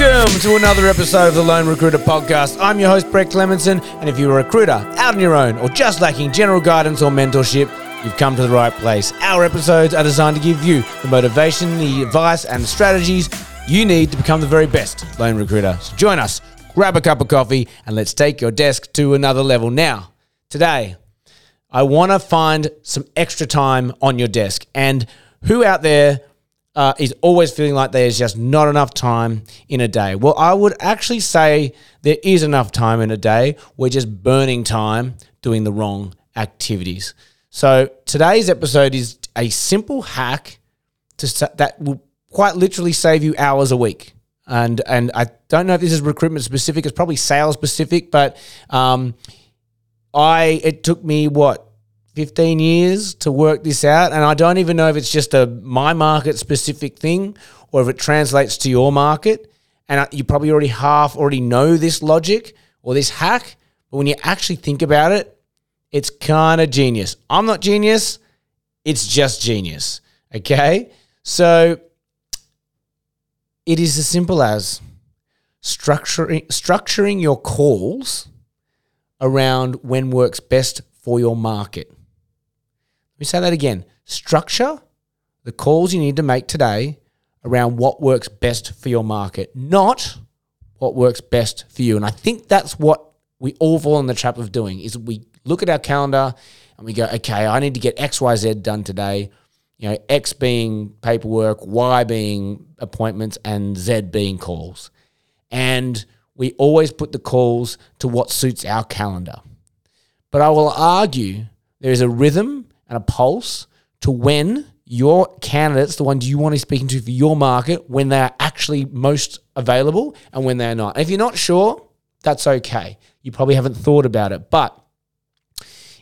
to another episode of the Lone Recruiter Podcast. I'm your host, Brett Clemenson, and if you're a recruiter out on your own or just lacking general guidance or mentorship, you've come to the right place. Our episodes are designed to give you the motivation, the advice, and the strategies you need to become the very best Lone Recruiter. So join us, grab a cup of coffee, and let's take your desk to another level. Now, today, I want to find some extra time on your desk. And who out there uh, is always feeling like there's just not enough time in a day. Well, I would actually say there is enough time in a day. We're just burning time doing the wrong activities. So today's episode is a simple hack to that will quite literally save you hours a week. And and I don't know if this is recruitment specific. It's probably sales specific, but um, I it took me what 15 years to work this out. And I don't even know if it's just a my market specific thing or if it translates to your market. And uh, you probably already half already know this logic or this hack. But when you actually think about it, it's kind of genius. I'm not genius, it's just genius. Okay. So it is as simple as structuring, structuring your calls around when works best for your market me say that again. Structure the calls you need to make today around what works best for your market, not what works best for you. And I think that's what we all fall in the trap of doing is we look at our calendar and we go, okay, I need to get X, Y, Z done today. You know, X being paperwork, Y being appointments, and Z being calls. And we always put the calls to what suits our calendar. But I will argue there is a rhythm and a pulse to when your candidates, the ones you want to be speaking to for your market, when they're actually most available and when they're not. And if you're not sure, that's okay. You probably haven't thought about it. But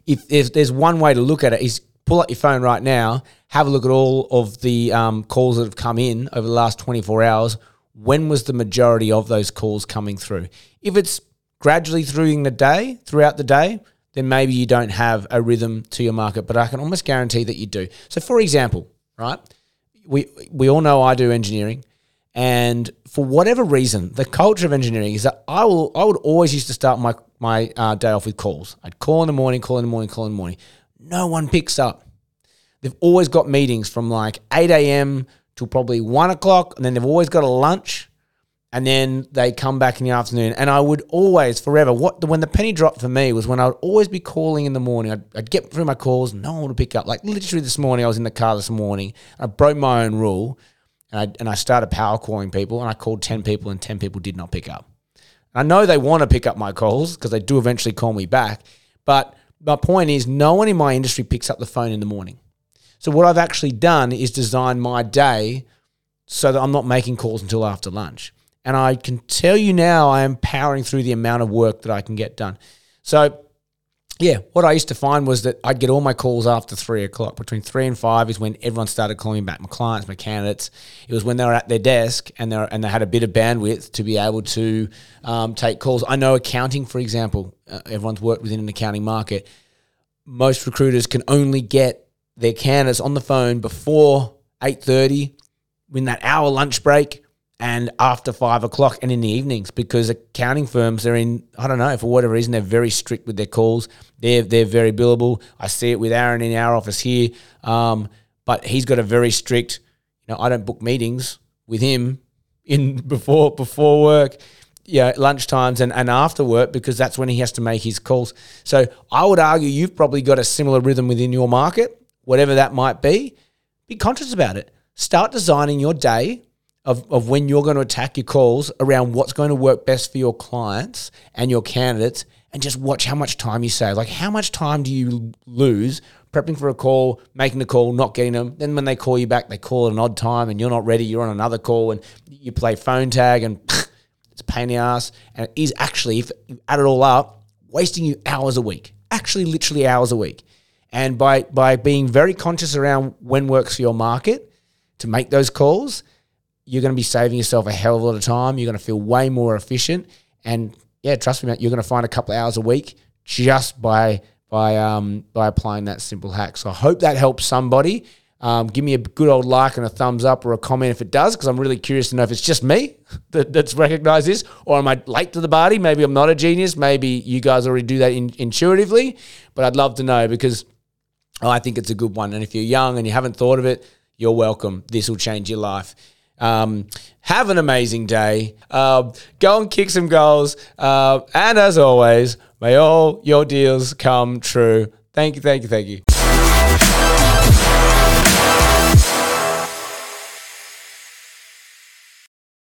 if there's, there's one way to look at it is pull up your phone right now, have a look at all of the um, calls that have come in over the last 24 hours. When was the majority of those calls coming through? If it's gradually through the day, throughout the day, then maybe you don't have a rhythm to your market. But I can almost guarantee that you do. So, for example, right, we we all know I do engineering, and for whatever reason, the culture of engineering is that I will I would always used to start my my uh, day off with calls. I'd call in the morning, call in the morning, call in the morning. No one picks up. They've always got meetings from like eight a.m. till probably one o'clock, and then they've always got a lunch and then they come back in the afternoon. And I would always, forever, what when the penny dropped for me was when I would always be calling in the morning. I'd, I'd get through my calls, no one would pick up. Like literally this morning, I was in the car this morning. I broke my own rule, and I, and I started power calling people, and I called ten people, and ten people did not pick up. I know they want to pick up my calls because they do eventually call me back, but my point is, no one in my industry picks up the phone in the morning. So what I've actually done is design my day so that I'm not making calls until after lunch. And I can tell you now, I am powering through the amount of work that I can get done. So, yeah, what I used to find was that I'd get all my calls after three o'clock. Between three and five is when everyone started calling me back. My clients, my candidates. It was when they were at their desk and they and they had a bit of bandwidth to be able to um, take calls. I know accounting, for example. Uh, everyone's worked within an accounting market. Most recruiters can only get their candidates on the phone before eight thirty, when that hour lunch break and after five o'clock and in the evenings because accounting firms are in I don't know for whatever reason they're very strict with their calls. They're they're very billable. I see it with Aaron in our office here, um, but he's got a very strict. You know, I don't book meetings with him in before before work. Yeah, lunch times and, and after work because that's when he has to make his calls. So I would argue you've probably got a similar rhythm within your market, whatever that might be. Be conscious about it. Start designing your day of, of when you're going to attack your calls around what's going to work best for your clients and your candidates and just watch how much time you save. Like, how much time do you lose prepping for a call, making the call, not getting them? Then when they call you back, they call at an odd time and you're not ready, you're on another call and you play phone tag and it's a pain in the ass. And it is actually, if you add it all up, wasting you hours a week, actually, literally hours a week. And by, by being very conscious around when works for your market to make those calls, you're going to be saving yourself a hell of a lot of time. You're going to feel way more efficient. And yeah, trust me, you're going to find a couple of hours a week just by by um, by applying that simple hack. So I hope that helps somebody. Um, give me a good old like and a thumbs up or a comment if it does, because I'm really curious to know if it's just me that, that's recognized this, or am I late to the party? Maybe I'm not a genius. Maybe you guys already do that in, intuitively, but I'd love to know because I think it's a good one. And if you're young and you haven't thought of it, you're welcome. This will change your life. Um, have an amazing day. Uh, go and kick some goals. Uh, and as always, may all your deals come true. Thank you, thank you, thank you.